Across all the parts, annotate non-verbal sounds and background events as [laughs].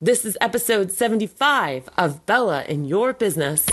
This is episode 75 of Bella in Your Business.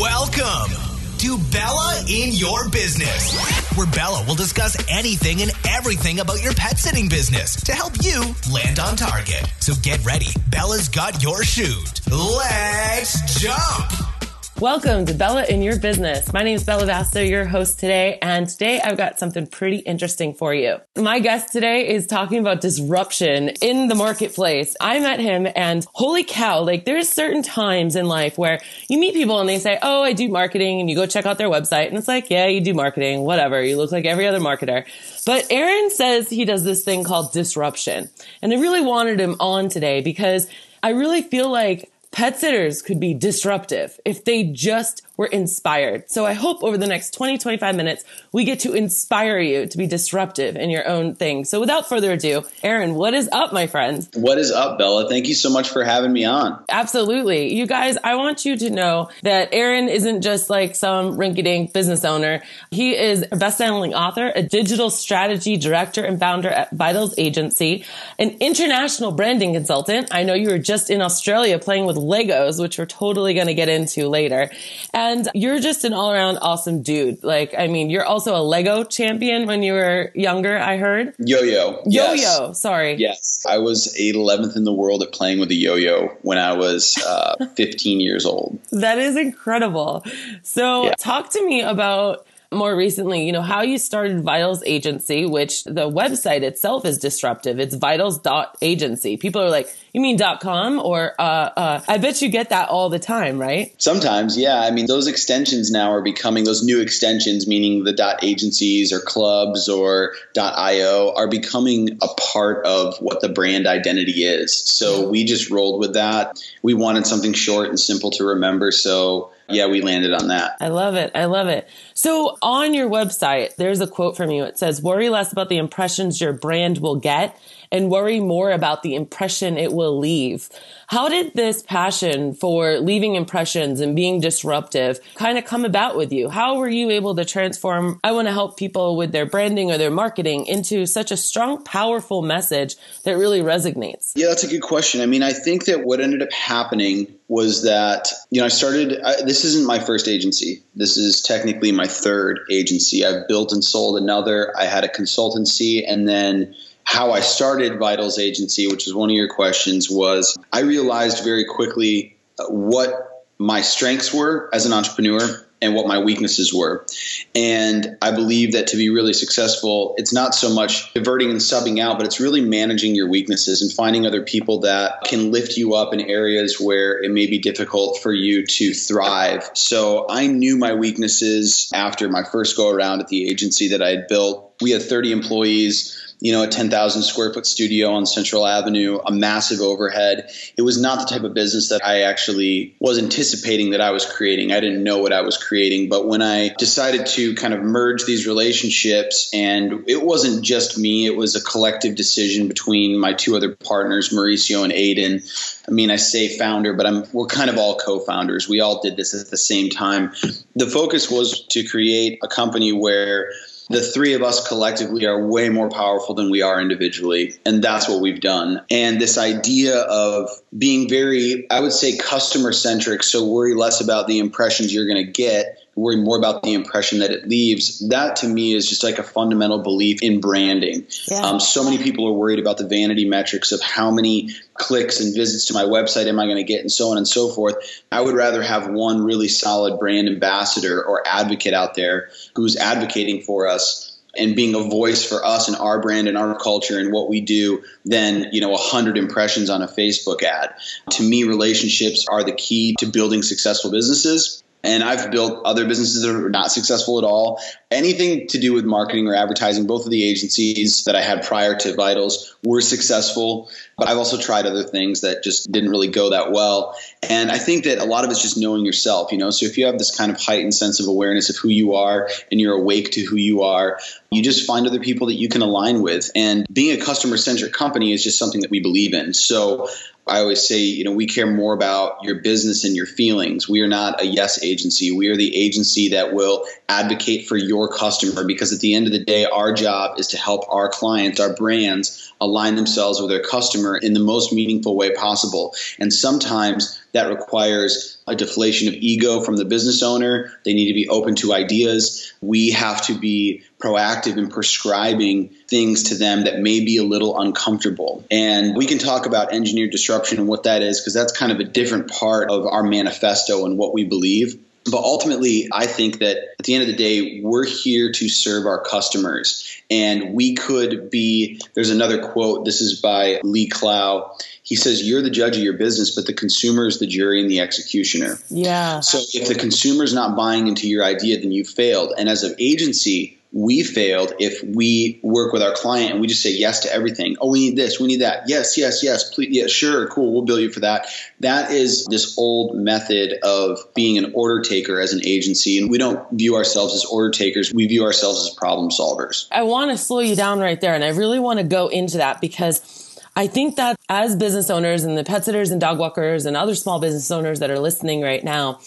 Welcome to Bella in Your Business, where Bella will discuss anything and everything about your pet sitting business to help you land on target. So get ready. Bella's got your shoot. Let's jump. Welcome to Bella in Your Business. My name is Bella Vasta, your host today, and today I've got something pretty interesting for you. My guest today is talking about disruption in the marketplace. I met him and holy cow, like there's certain times in life where you meet people and they say, Oh, I do marketing and you go check out their website and it's like, yeah, you do marketing, whatever. You look like every other marketer. But Aaron says he does this thing called disruption. And I really wanted him on today because I really feel like pet sitters could be disruptive if they just were inspired. So I hope over the next 20, 25 minutes, we get to inspire you to be disruptive in your own thing. So without further ado, Aaron, what is up, my friend? What is up, Bella? Thank you so much for having me on. Absolutely. You guys, I want you to know that Aaron isn't just like some rinky dink business owner. He is a best-selling author, a digital strategy director and founder at Vitals Agency, an international branding consultant. I know you were just in Australia playing with Legos, which we're totally going to get into later. And you're just an all around awesome dude. Like, I mean, you're also a Lego champion when you were younger, I heard. Yo yo. Yo yo, sorry. Yes. I was 11th in the world at playing with a yo yo when I was uh, [laughs] 15 years old. That is incredible. So, yeah. talk to me about more recently, you know, how you started Vitals Agency, which the website itself is disruptive. It's vitals.agency. People are like, you mean .com or uh, uh, I bet you get that all the time, right? Sometimes, yeah. I mean, those extensions now are becoming those new extensions, meaning the dot agencies or clubs or .io are becoming a part of what the brand identity is. So we just rolled with that. We wanted something short and simple to remember. So yeah, we landed on that. I love it. I love it. So on your website, there's a quote from you. It says, worry less about the impressions your brand will get and worry more about the impression it will leave. How did this passion for leaving impressions and being disruptive kind of come about with you? How were you able to transform, I want to help people with their branding or their marketing into such a strong, powerful message that really resonates? Yeah, that's a good question. I mean, I think that what ended up happening was that, you know, I started, I, this isn't my first agency. This is technically my third agency. I've built and sold another. I had a consultancy and then how I started Vitals Agency, which is one of your questions, was I realized very quickly uh, what my strengths were as an entrepreneur and what my weaknesses were. And I believe that to be really successful, it's not so much diverting and subbing out, but it's really managing your weaknesses and finding other people that can lift you up in areas where it may be difficult for you to thrive. So I knew my weaknesses after my first go around at the agency that I had built. We had 30 employees you know, a 10,000 square foot studio on Central Avenue, a massive overhead. It was not the type of business that I actually was anticipating that I was creating. I didn't know what I was creating. But when I decided to kind of merge these relationships, and it wasn't just me, it was a collective decision between my two other partners, Mauricio and Aiden. I mean, I say founder, but I'm, we're kind of all co founders. We all did this at the same time. The focus was to create a company where the three of us collectively are way more powerful than we are individually. And that's what we've done. And this idea of being very, I would say, customer centric, so worry less about the impressions you're going to get worry more about the impression that it leaves. That to me is just like a fundamental belief in branding. Yeah. Um, so many people are worried about the vanity metrics of how many clicks and visits to my website am I going to get, and so on and so forth. I would rather have one really solid brand ambassador or advocate out there who's advocating for us and being a voice for us and our brand and our culture and what we do than you know a hundred impressions on a Facebook ad. To me, relationships are the key to building successful businesses. And I've built other businesses that are not successful at all. Anything to do with marketing or advertising, both of the agencies that I had prior to Vitals were successful. But I've also tried other things that just didn't really go that well. And I think that a lot of it's just knowing yourself, you know. So if you have this kind of heightened sense of awareness of who you are and you're awake to who you are, you just find other people that you can align with. And being a customer centric company is just something that we believe in. So I always say, you know, we care more about your business and your feelings. We are not a yes agency. We are the agency that will advocate for your customer because at the end of the day, our job is to help our clients, our brands align themselves with their customer in the most meaningful way possible. And sometimes that requires a deflation of ego from the business owner. They need to be open to ideas. We have to be proactive in prescribing things to them that may be a little uncomfortable. And we can talk about engineered disruption and what that is because that's kind of a different part of our manifesto and what we believe. But ultimately, I think that at the end of the day, we're here to serve our customers. And we could be, there's another quote, this is by Lee Clow. He says, You're the judge of your business, but the consumer is the jury and the executioner. Yeah. So if the consumer's not buying into your idea, then you failed. And as an agency, we failed if we work with our client and we just say yes to everything. Oh, we need this, we need that. Yes, yes, yes. Please, yeah, sure, cool. We'll bill you for that. That is this old method of being an order taker as an agency, and we don't view ourselves as order takers. We view ourselves as problem solvers. I want to slow you down right there, and I really want to go into that because. I think that as business owners and the pet sitters and dog walkers and other small business owners that are listening right now,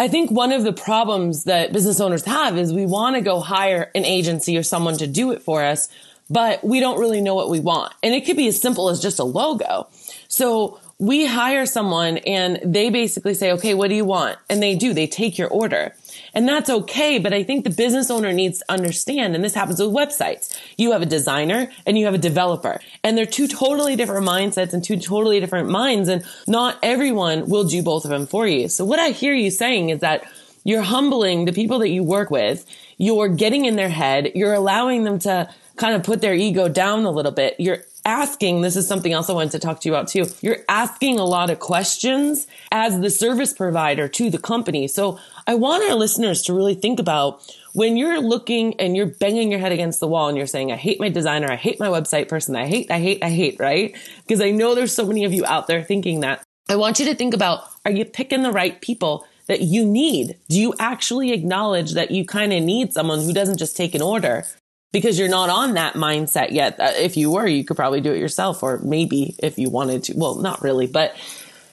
I think one of the problems that business owners have is we want to go hire an agency or someone to do it for us, but we don't really know what we want. And it could be as simple as just a logo. So we hire someone and they basically say, okay, what do you want? And they do, they take your order. And that's okay. But I think the business owner needs to understand, and this happens with websites. You have a designer and you have a developer and they're two totally different mindsets and two totally different minds. And not everyone will do both of them for you. So what I hear you saying is that you're humbling the people that you work with. You're getting in their head. You're allowing them to kind of put their ego down a little bit. You're asking, this is something else I wanted to talk to you about too. You're asking a lot of questions as the service provider to the company. So I want our listeners to really think about when you're looking and you're banging your head against the wall and you're saying, I hate my designer. I hate my website person. I hate, I hate, I hate, right? Because I know there's so many of you out there thinking that. I want you to think about, are you picking the right people that you need? Do you actually acknowledge that you kind of need someone who doesn't just take an order? Because you're not on that mindset yet. Uh, if you were, you could probably do it yourself, or maybe if you wanted to. Well, not really, but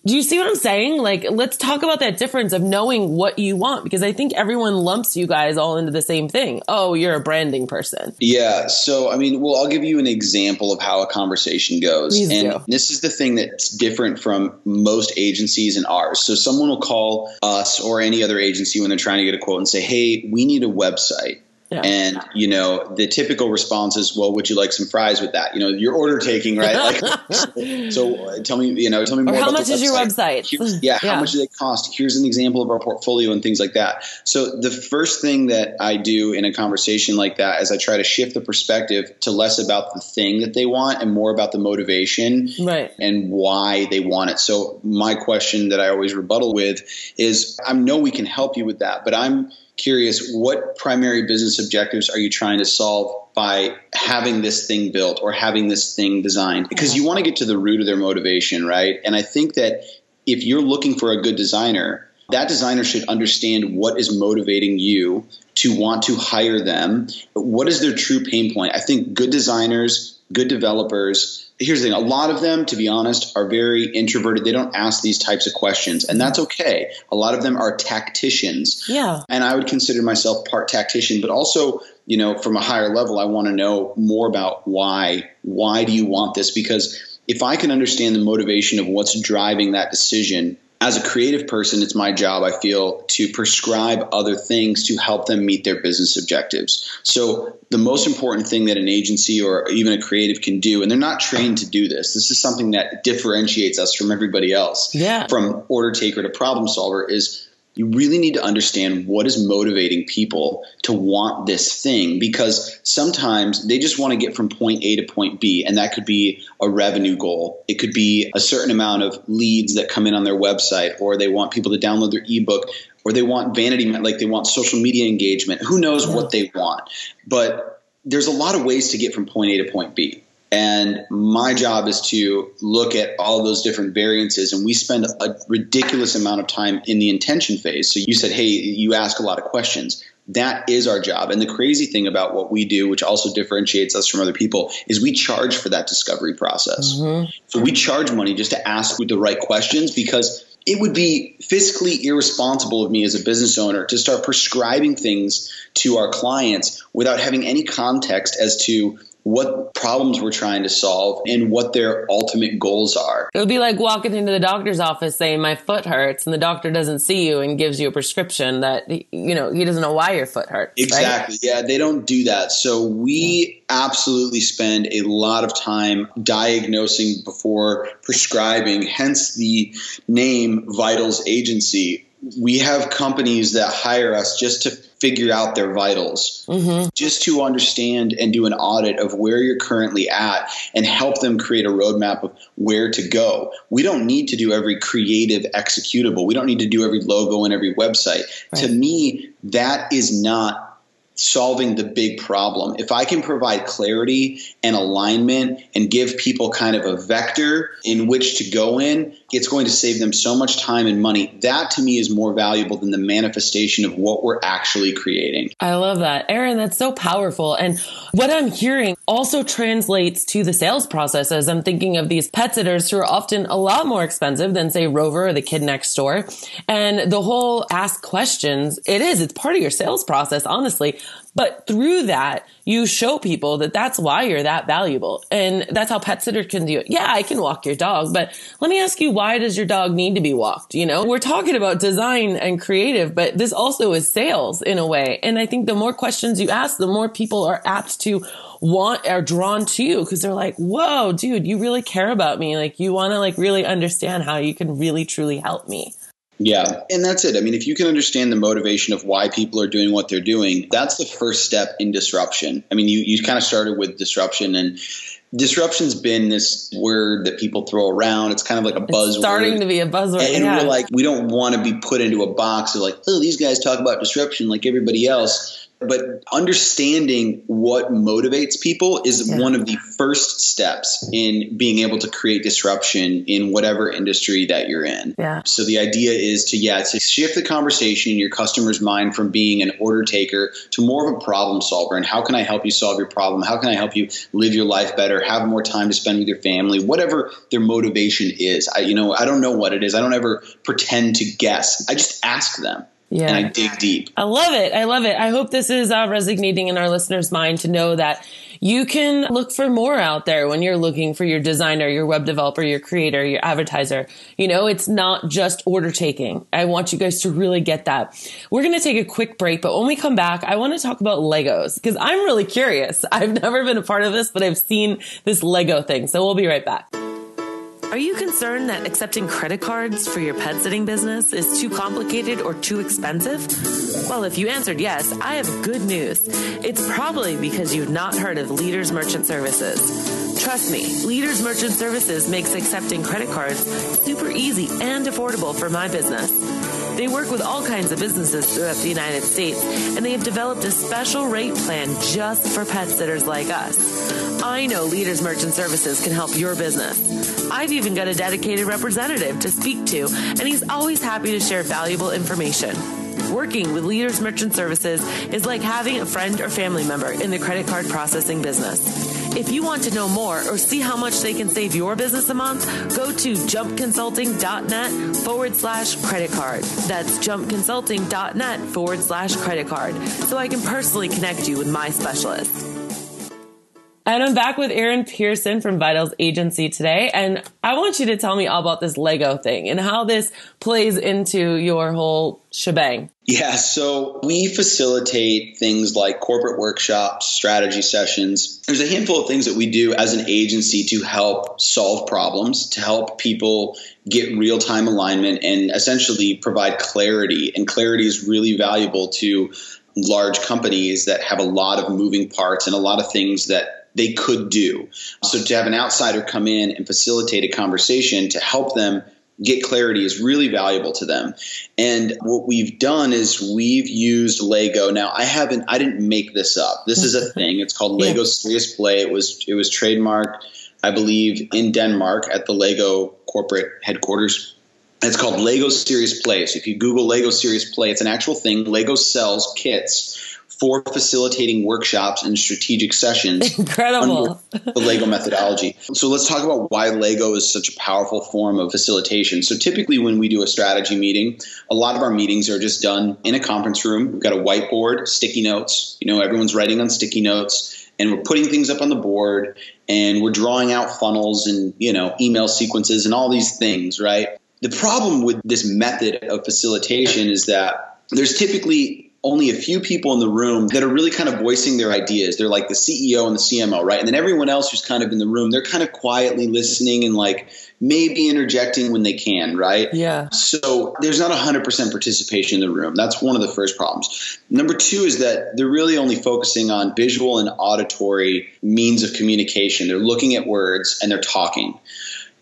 do you see what I'm saying? Like, let's talk about that difference of knowing what you want because I think everyone lumps you guys all into the same thing. Oh, you're a branding person. Yeah. So, I mean, well, I'll give you an example of how a conversation goes. Please and do. this is the thing that's different from most agencies and ours. So, someone will call us or any other agency when they're trying to get a quote and say, hey, we need a website. Yeah. And you know the typical response is, "Well, would you like some fries with that?" You know, your order taking, right? Like, [laughs] so uh, tell me, you know, tell me more. Or how about much the is your website. website? Yeah, Yeah. how much do they cost? Here's an example of our portfolio and things like that. So the first thing that I do in a conversation like that is I try to shift the perspective to less about the thing that they want and more about the motivation Right. and why they want it. So my question that I always rebuttal with is I know we can help you with that, but I'm curious what primary business objectives are you trying to solve by having this thing built or having this thing designed? Because you want to get to the root of their motivation, right? And I think that if you're looking for a good designer, that designer should understand what is motivating you to want to hire them. What is their true pain point? I think good designers, good developers, here's the thing. A lot of them to be honest are very introverted. They don't ask these types of questions and that's okay. A lot of them are tacticians. Yeah. and i would consider myself part tactician but also you know from a higher level i want to know more about why. Why do you want this? Because if i can understand the motivation of what's driving that decision as a creative person, it's my job, I feel, to prescribe other things to help them meet their business objectives. So, the most important thing that an agency or even a creative can do, and they're not trained to do this, this is something that differentiates us from everybody else, Yeah. from order taker to problem solver, is you really need to understand what is motivating people to want this thing because sometimes they just want to get from point A to point B, and that could be a revenue goal. It could be a certain amount of leads that come in on their website, or they want people to download their ebook, or they want vanity, like they want social media engagement. Who knows what they want? But there's a lot of ways to get from point A to point B. And my job is to look at all those different variances. And we spend a ridiculous amount of time in the intention phase. So you said, hey, you ask a lot of questions. that is our job. And the crazy thing about what we do, which also differentiates us from other people, is we charge for that discovery process. Mm-hmm. So we charge money just to ask the right questions because it would be fiscally irresponsible of me as a business owner to start prescribing things to our clients without having any context as to what problems we're trying to solve and what their ultimate goals are. It would be like walking into the doctor's office saying my foot hurts and the doctor doesn't see you and gives you a prescription that you know he doesn't know why your foot hurts. Exactly. Right? Yeah, they don't do that. So we absolutely spend a lot of time diagnosing before prescribing, hence the name Vitals Agency we have companies that hire us just to figure out their vitals, mm-hmm. just to understand and do an audit of where you're currently at and help them create a roadmap of where to go. We don't need to do every creative executable. We don't need to do every logo and every website. Right. To me, that is not solving the big problem. If I can provide clarity and alignment and give people kind of a vector in which to go in, it's going to save them so much time and money. That to me is more valuable than the manifestation of what we're actually creating. I love that. Aaron, that's so powerful. And what I'm hearing also translates to the sales process as I'm thinking of these pet sitters who are often a lot more expensive than say Rover or the kid next door. And the whole ask questions, it is, it's part of your sales process, honestly. But through that, you show people that that's why you're that valuable. And that's how pet sitter can do it. Yeah, I can walk your dog, but let me ask you, why does your dog need to be walked? You know, we're talking about design and creative, but this also is sales in a way. And I think the more questions you ask, the more people are apt to want are drawn to you because they're like, whoa, dude, you really care about me. Like you want to like really understand how you can really truly help me. Yeah. And that's it. I mean, if you can understand the motivation of why people are doing what they're doing, that's the first step in disruption. I mean, you, you kind of started with disruption and disruption's been this word that people throw around. It's kind of like a buzzword. It's starting to be a buzzword. And yeah. we're like, we don't want to be put into a box of like, oh, these guys talk about disruption like everybody else. But understanding what motivates people is yeah. one of the first steps in being able to create disruption in whatever industry that you're in. Yeah. So the idea is to yeah, to shift the conversation in your customer's mind from being an order taker to more of a problem solver. And how can I help you solve your problem? How can I help you live your life better, have more time to spend with your family, whatever their motivation is. I you know, I don't know what it is. I don't ever pretend to guess. I just ask them. Yeah. And I dig deep. I love it. I love it. I hope this is uh, resonating in our listeners' mind to know that you can look for more out there when you're looking for your designer, your web developer, your creator, your advertiser. You know, it's not just order taking. I want you guys to really get that. We're going to take a quick break, but when we come back, I want to talk about Legos because I'm really curious. [laughs] I've never been a part of this, but I've seen this Lego thing. So we'll be right back. Are you concerned that accepting credit cards for your pet sitting business is too complicated or too expensive? Well, if you answered yes, I have good news. It's probably because you've not heard of Leaders Merchant Services. Trust me, Leaders Merchant Services makes accepting credit cards super easy and affordable for my business. They work with all kinds of businesses throughout the United States, and they have developed a special rate plan just for pet sitters like us. I know Leaders Merchant Services can help your business. I've even got a dedicated representative to speak to, and he's always happy to share valuable information. Working with Leaders Merchant Services is like having a friend or family member in the credit card processing business. If you want to know more or see how much they can save your business a month, go to jumpconsulting.net forward slash credit card. That's jumpconsulting.net forward slash credit card so I can personally connect you with my specialist. And I'm back with Aaron Pearson from Vitals Agency today. And I want you to tell me all about this Lego thing and how this plays into your whole shebang. Yeah, so we facilitate things like corporate workshops, strategy sessions. There's a handful of things that we do as an agency to help solve problems, to help people get real time alignment and essentially provide clarity. And clarity is really valuable to large companies that have a lot of moving parts and a lot of things that they could do. So to have an outsider come in and facilitate a conversation to help them get clarity is really valuable to them. And what we've done is we've used Lego. Now I haven't I didn't make this up. This is a [laughs] thing. It's called Lego yeah. Serious Play. It was it was trademarked I believe in Denmark at the Lego corporate headquarters. It's called Lego Serious Play. So if you Google Lego Serious Play, it's an actual thing. Lego sells kits for facilitating workshops and strategic sessions. [laughs] Incredible. the Lego methodology. So let's talk about why Lego is such a powerful form of facilitation. So typically when we do a strategy meeting, a lot of our meetings are just done in a conference room. We've got a whiteboard, sticky notes. You know, everyone's writing on sticky notes and we're putting things up on the board and we're drawing out funnels and, you know, email sequences and all these things, right? The problem with this method of facilitation is that there's typically only a few people in the room that are really kind of voicing their ideas. They're like the CEO and the CMO, right? And then everyone else who's kind of in the room, they're kind of quietly listening and like maybe interjecting when they can, right? Yeah. So there's not 100% participation in the room. That's one of the first problems. Number two is that they're really only focusing on visual and auditory means of communication. They're looking at words and they're talking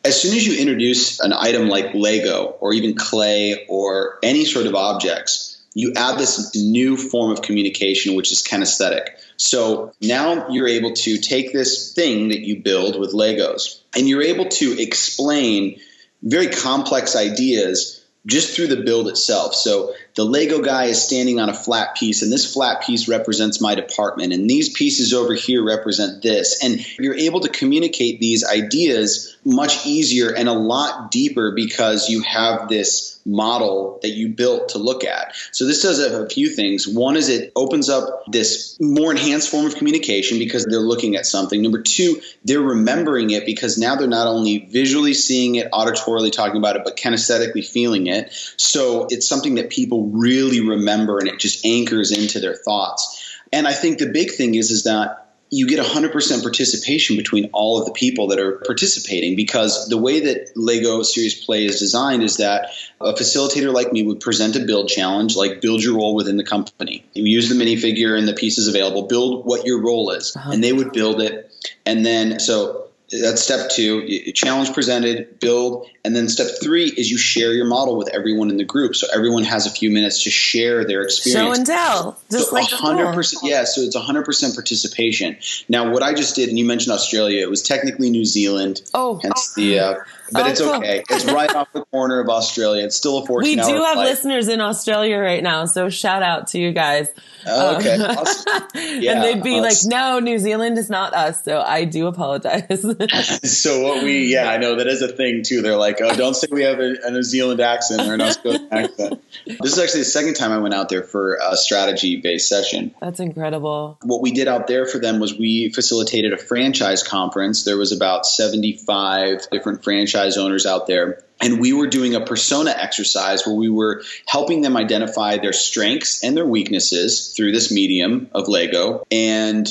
as soon as you introduce an item like Lego or even clay or any sort of objects, you add this new form of communication, which is kinesthetic. So now you're able to take this thing that you build with Legos and you're able to explain very complex ideas just through the build itself. So the Lego guy is standing on a flat piece, and this flat piece represents my department, and these pieces over here represent this. And you're able to communicate these ideas much easier and a lot deeper because you have this model that you built to look at. So this does a few things. One is it opens up this more enhanced form of communication because they're looking at something. Number two, they're remembering it because now they're not only visually seeing it, auditorily talking about it, but kinesthetically feeling it. So it's something that people really remember and it just anchors into their thoughts. And I think the big thing is is that you get 100% participation between all of the people that are participating because the way that Lego Serious Play is designed is that a facilitator like me would present a build challenge, like build your role within the company. You use the minifigure and the pieces available, build what your role is, uh-huh. and they would build it. And then, so that's step two challenge presented build and then step three is you share your model with everyone in the group. So everyone has a few minutes to share their experience. Show and tell just so like 100% yeah so it's 100% participation. Now what i just did and you mentioned australia it was technically new zealand oh. hence the uh, but oh, it's okay. It's right off the corner of Australia. It's still a 14 [laughs] We do have flight. listeners in Australia right now, so shout out to you guys. Oh, okay. Um, [laughs] yeah, and they'd be like, no, New Zealand is not us. So I do apologize. [laughs] so what we, yeah, I know that is a thing too. They're like, oh, don't say we have a, a New Zealand accent or an Australian accent. This is actually the second time I went out there for a strategy based session. That's incredible. What we did out there for them was we facilitated a franchise conference. There was about 75 different franchise franchise owners out there. And we were doing a persona exercise where we were helping them identify their strengths and their weaknesses through this medium of Lego. And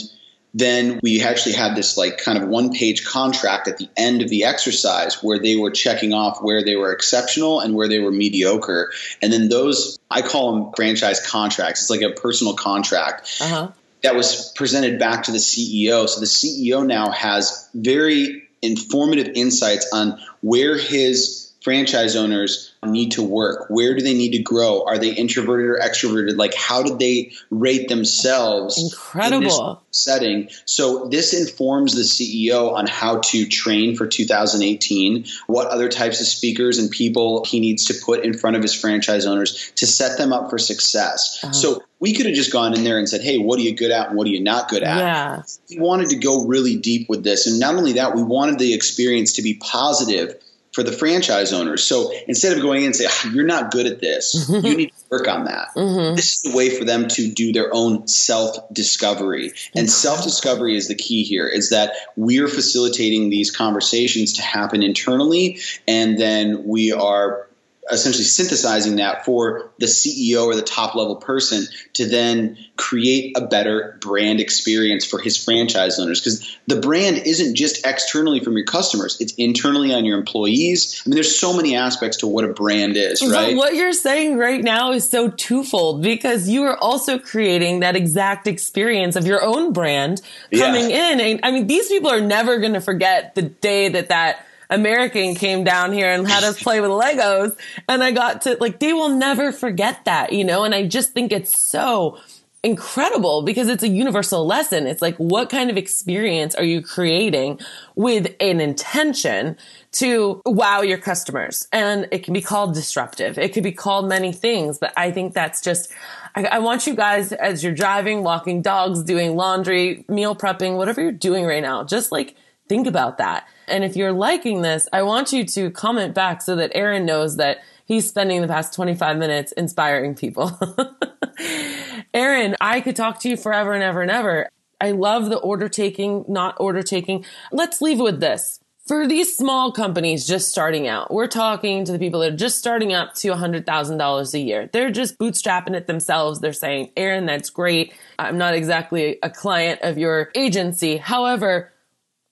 then we actually had this like kind of one page contract at the end of the exercise where they were checking off where they were exceptional and where they were mediocre. And then those, I call them franchise contracts. It's like a personal contract. Uh-huh. That was presented back to the CEO. So the CEO now has very informative insights on where his franchise owners need to work? Where do they need to grow? Are they introverted or extroverted? Like, how did they rate themselves? Incredible setting. So this informs the CEO on how to train for 2018, what other types of speakers and people he needs to put in front of his franchise owners to set them up for success. Uh-huh. So we could have just gone in there and said, "Hey, what are you good at and what are you not good at?" Yeah. We wanted to go really deep with this, and not only that, we wanted the experience to be positive for the franchise owners. So instead of going in and say, ah, you're not good at this, [laughs] you need to work on that. Mm-hmm. This is the way for them to do their own self discovery. And self discovery is the key here is that we're facilitating these conversations to happen internally. And then we are essentially synthesizing that for the CEO or the top level person to then create a better brand experience for his franchise owners. Because the brand isn't just externally from your customers, it's internally on your employees. I mean, there's so many aspects to what a brand is, right? But what you're saying right now is so twofold because you are also creating that exact experience of your own brand coming yeah. in. And I mean, these people are never going to forget the day that that American came down here and had us play with Legos. And I got to like, they will never forget that, you know? And I just think it's so incredible because it's a universal lesson. It's like, what kind of experience are you creating with an intention to wow your customers. And it can be called disruptive. It could be called many things, but I think that's just, I, I, want you guys as you're driving, walking dogs, doing laundry, meal prepping, whatever you're doing right now, just like think about that. And if you're liking this, I want you to comment back so that Aaron knows that he's spending the past 25 minutes inspiring people. [laughs] Aaron, I could talk to you forever and ever and ever. I love the order taking, not order taking. Let's leave with this. For these small companies just starting out, we're talking to the people that are just starting up to $100,000 a year. They're just bootstrapping it themselves. They're saying, Aaron, that's great. I'm not exactly a client of your agency. However,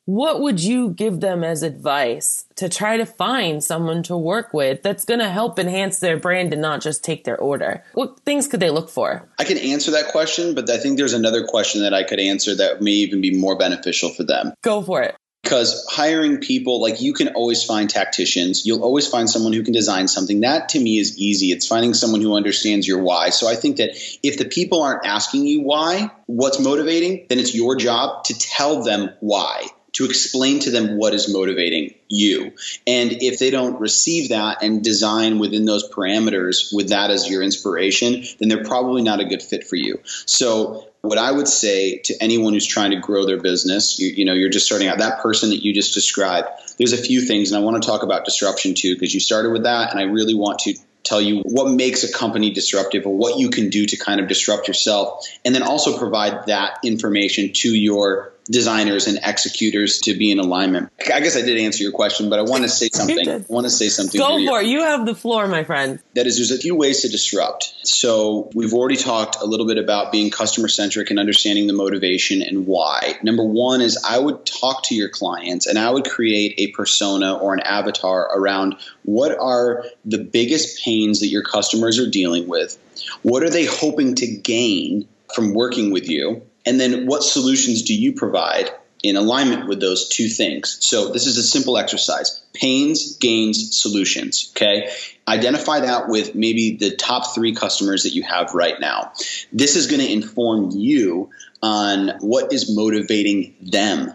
what would you give them as advice to try to find someone to work with that's going to help enhance their brand and not just take their order? What things could they look for? I can answer that question, but I think there's another question that I could answer that may even be more beneficial for them. Go for it. Because hiring people, like you can always find tacticians. You'll always find someone who can design something. That to me is easy. It's finding someone who understands your why. So I think that if the people aren't asking you why, what's motivating, then it's your job to tell them why to explain to them what is motivating you. And if they don't receive that and design within those parameters with that as your inspiration, then they're probably not a good fit for you. So what I would say to anyone who's trying to grow their business, you, you know, you're just starting out, that person that you just described, there's a few things, and I want to talk about disruption too, because you started with that, and I really want to tell you what makes a company disruptive or what you can do to kind of disrupt yourself, and then also provide that information to your designers and executors to be in alignment. I guess I did answer your question, but I want to say [laughs] something. I want to say something. Go for it. You have the floor, my friend. That is, there's a few ways to disrupt. So we've already talked a little bit about being customer centric and understanding the motivation and why. Number one is I would talk to your clients and I would create a persona or an avatar around what are the biggest pains that your customers are dealing with. What are they hoping to gain from working with you? And then what solutions do you provide in alignment with those two things? So this is a simple exercise pains, gains, solutions. Okay. Identify that with maybe the top three customers that you have right now. This is going to inform you on what is motivating them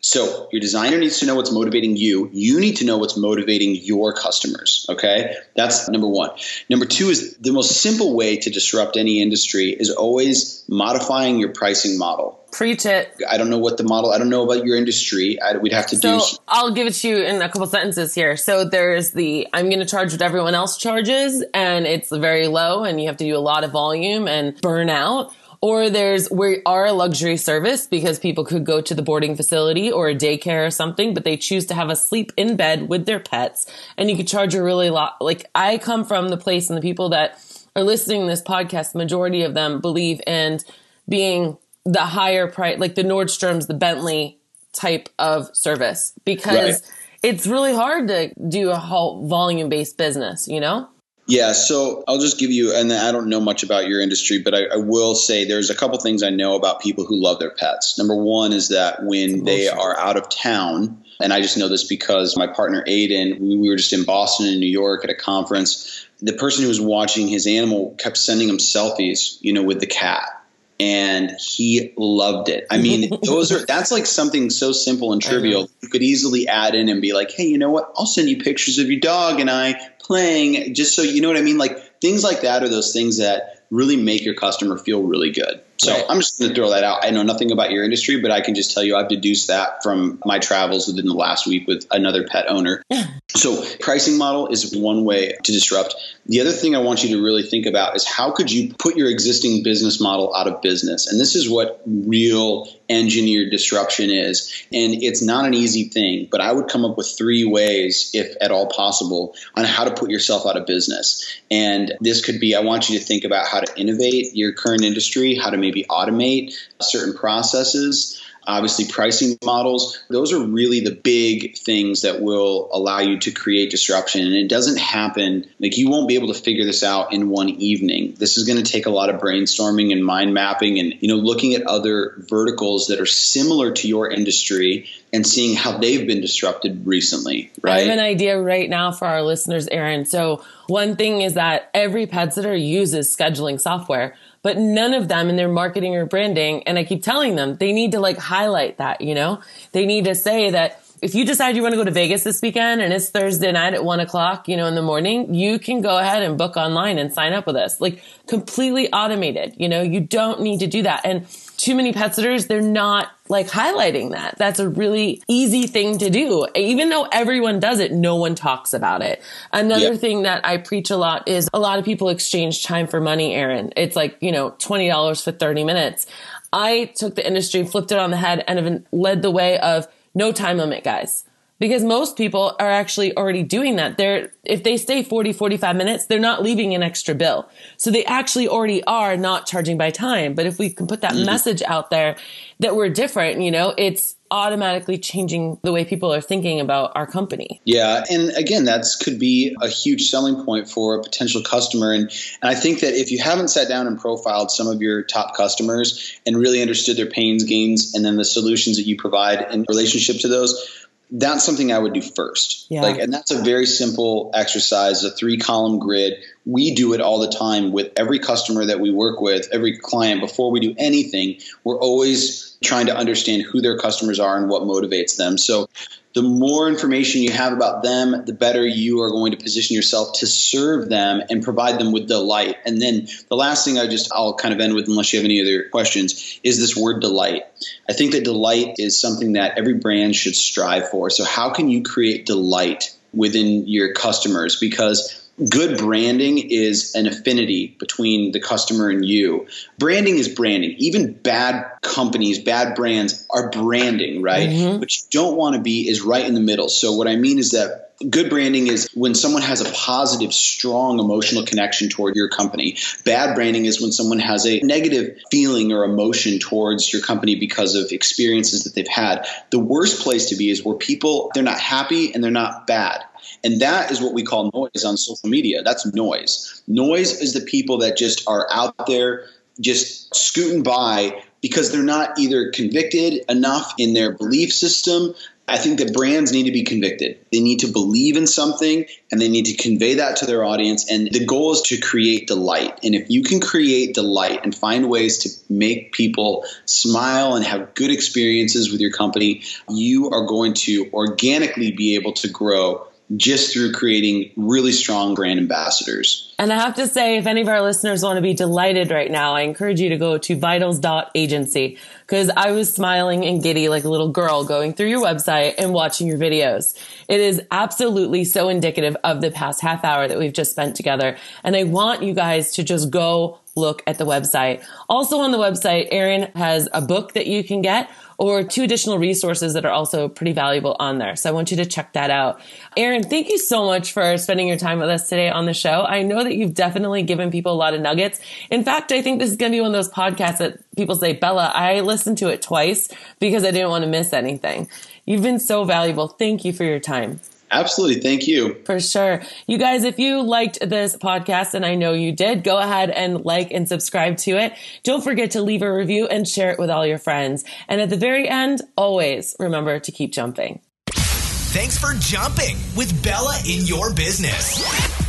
so your designer needs to know what's motivating you. You need to know what's motivating your customers. Okay. That's number one. Number two is the most simple way to disrupt any industry is always modifying your pricing model. Preach it. I don't know what the model, I don't know about your industry. I, we'd have to so do. I'll give it to you in a couple sentences here. So there's the, I'm going to charge what everyone else charges and it's very low and you have to do a lot of volume and burn out or there's, we are a luxury service because people could go to the boarding facility or a daycare or something, but they choose to have a sleep in bed with their pets. And you could charge a really lot. Like I come from the place and the people that are listening to this podcast, majority of them believe in being the higher price, like the Nordstroms, the Bentley type of service because right. it's really hard to do a whole volume based business, you know? Yeah, so I'll just give you, and I don't know much about your industry, but I, I, will say there's a couple things I know about people who love their pets. Number one is that when they are out of town, and I just know this because my partner Aiden, we, we were just in Boston and New York at a conference. The person who was watching his animal kept sending him selfies, you know, with the cat and he loved it. I mean, [laughs] those are that's like something so simple and trivial. You could easily add in and be like, "Hey, you know what? I'll send you pictures of your dog and I playing just so you know what I mean." Like things like that are those things that really make your customer feel really good. So right. I'm just going to throw that out. I know nothing about your industry, but I can just tell you I've deduced that from my travels within the last week with another pet owner. so pricing model is one way to disrupt. The other thing I want you to really think about is how could you put your existing business model out of business? And this is what real engineered disruption is. And it's not an easy thing, but I would come up with three ways, if at all possible, on how to put yourself out of business. And this could be I want you to think about how to innovate your current industry, how to maybe automate certain processes. Obviously pricing models those are really the big things that will allow you to create disruption. And it doesn't happen like you won't be able to figure this out in one evening. This is going to take a lot of brainstorming and mind mapping and you know looking at other verticals that are similar to your industry and seeing how they've been disrupted recently right i have an idea right now for our listeners aaron so one thing is that every pet sitter uses scheduling software but none of them in their marketing or branding. And I keep telling them they need to like highlight that, you know, they need to say that if you decide you want to go to Vegas this weekend and it's Thursday night at one o'clock, you know, in the morning, you can go ahead and book online and sign up with us. Like completely automated. You know, you don't need to do that. And too many pet sitters, they're not like highlighting that. That's a really easy thing to do. Even though everyone does it, no one talks about it. Another thing that I preach a lot is a lot of people exchange time for money, Aaron. It's like, you know, $20 for 30 minutes. I took the industry, flipped it on the head and have led the way of no time limit, guys because most people are actually already doing that. They're, if they stay 40, 45 minutes, they're not leaving an extra bill. So they actually already are not charging by time. But if we can put that mm-hmm. message out there that we're different, you know, it's automatically changing the way people are thinking about our company. Yeah. And again, that's could be a huge selling point for a potential customer. And, and I think that if you haven't sat down and profiled some of your top customers and really understood their pains, gains, and then the solutions that you provide in relationship to those, that's something I would do first. Yeah. Like, and that's a very simple exercise, a three column grid. We do it all the time with every customer that we work with, every client. Before we do anything, we're always trying to understand who their customers are and what motivates them. So the more information you have about them, the better you are going to position yourself to serve them and provide them with delight. And then the last thing I just I'll kind of end with, unless you have any other questions, is this word delight. I think that delight is something that every brand should strive for. So how can you create delight within your customers? Because good branding is an affinity between the customer and you. Branding is branding. Even bad companies, bad brands are branding, right? Mm-hmm. What you don't want to be is right in the middle. So, what I mean is that good branding is when someone has a positive, strong emotional connection toward your company. Bad branding is when someone has a negative feeling or emotion towards your company because of experiences that they've had. The worst place to be is where people, they're not happy and they're not bad and that is what we call noise on social media. That's noise. Noise is the people that just are out there just scooting by because they're not either convicted enough in their belief system. I think that brands need to be convicted. They need to believe in something and they need to convey that to their audience. And the goal is to create delight. And if you can create delight and find ways to make people smile and have good experiences with your company, you are going to organically be able to grow just through creating really strong brand ambassadors. And I have to say, if any of our listeners want to be delighted right now, I encourage you to go to vitals.agency because I was smiling and giddy like a little girl going through your website and watching your videos. It is absolutely so indicative of the past half hour that we've just spent together. And I want you guys to just go look at the website. Also on the website, Aaron has a book that you can get or two additional resources that are also pretty valuable on there. So I want you to check that out. Aaron, thank you so much for spending your time with us today on the show. I know that you've definitely given people a lot of nuggets. In fact, I think this is going to be one of those podcasts that people say, Bella, I listened to it twice because I didn't want to miss anything. You've been so valuable. Thank you for your time. Absolutely. Thank you. For sure. You guys, if you liked this podcast, and I know you did, go ahead and like and subscribe to it. Don't forget to leave a review and share it with all your friends. And at the very end, always remember to keep jumping. Thanks for jumping with Bella in your business.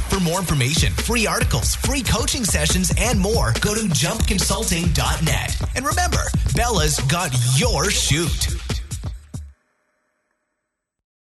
For more information, free articles, free coaching sessions, and more, go to jumpconsulting.net. And remember, Bella's got your shoot.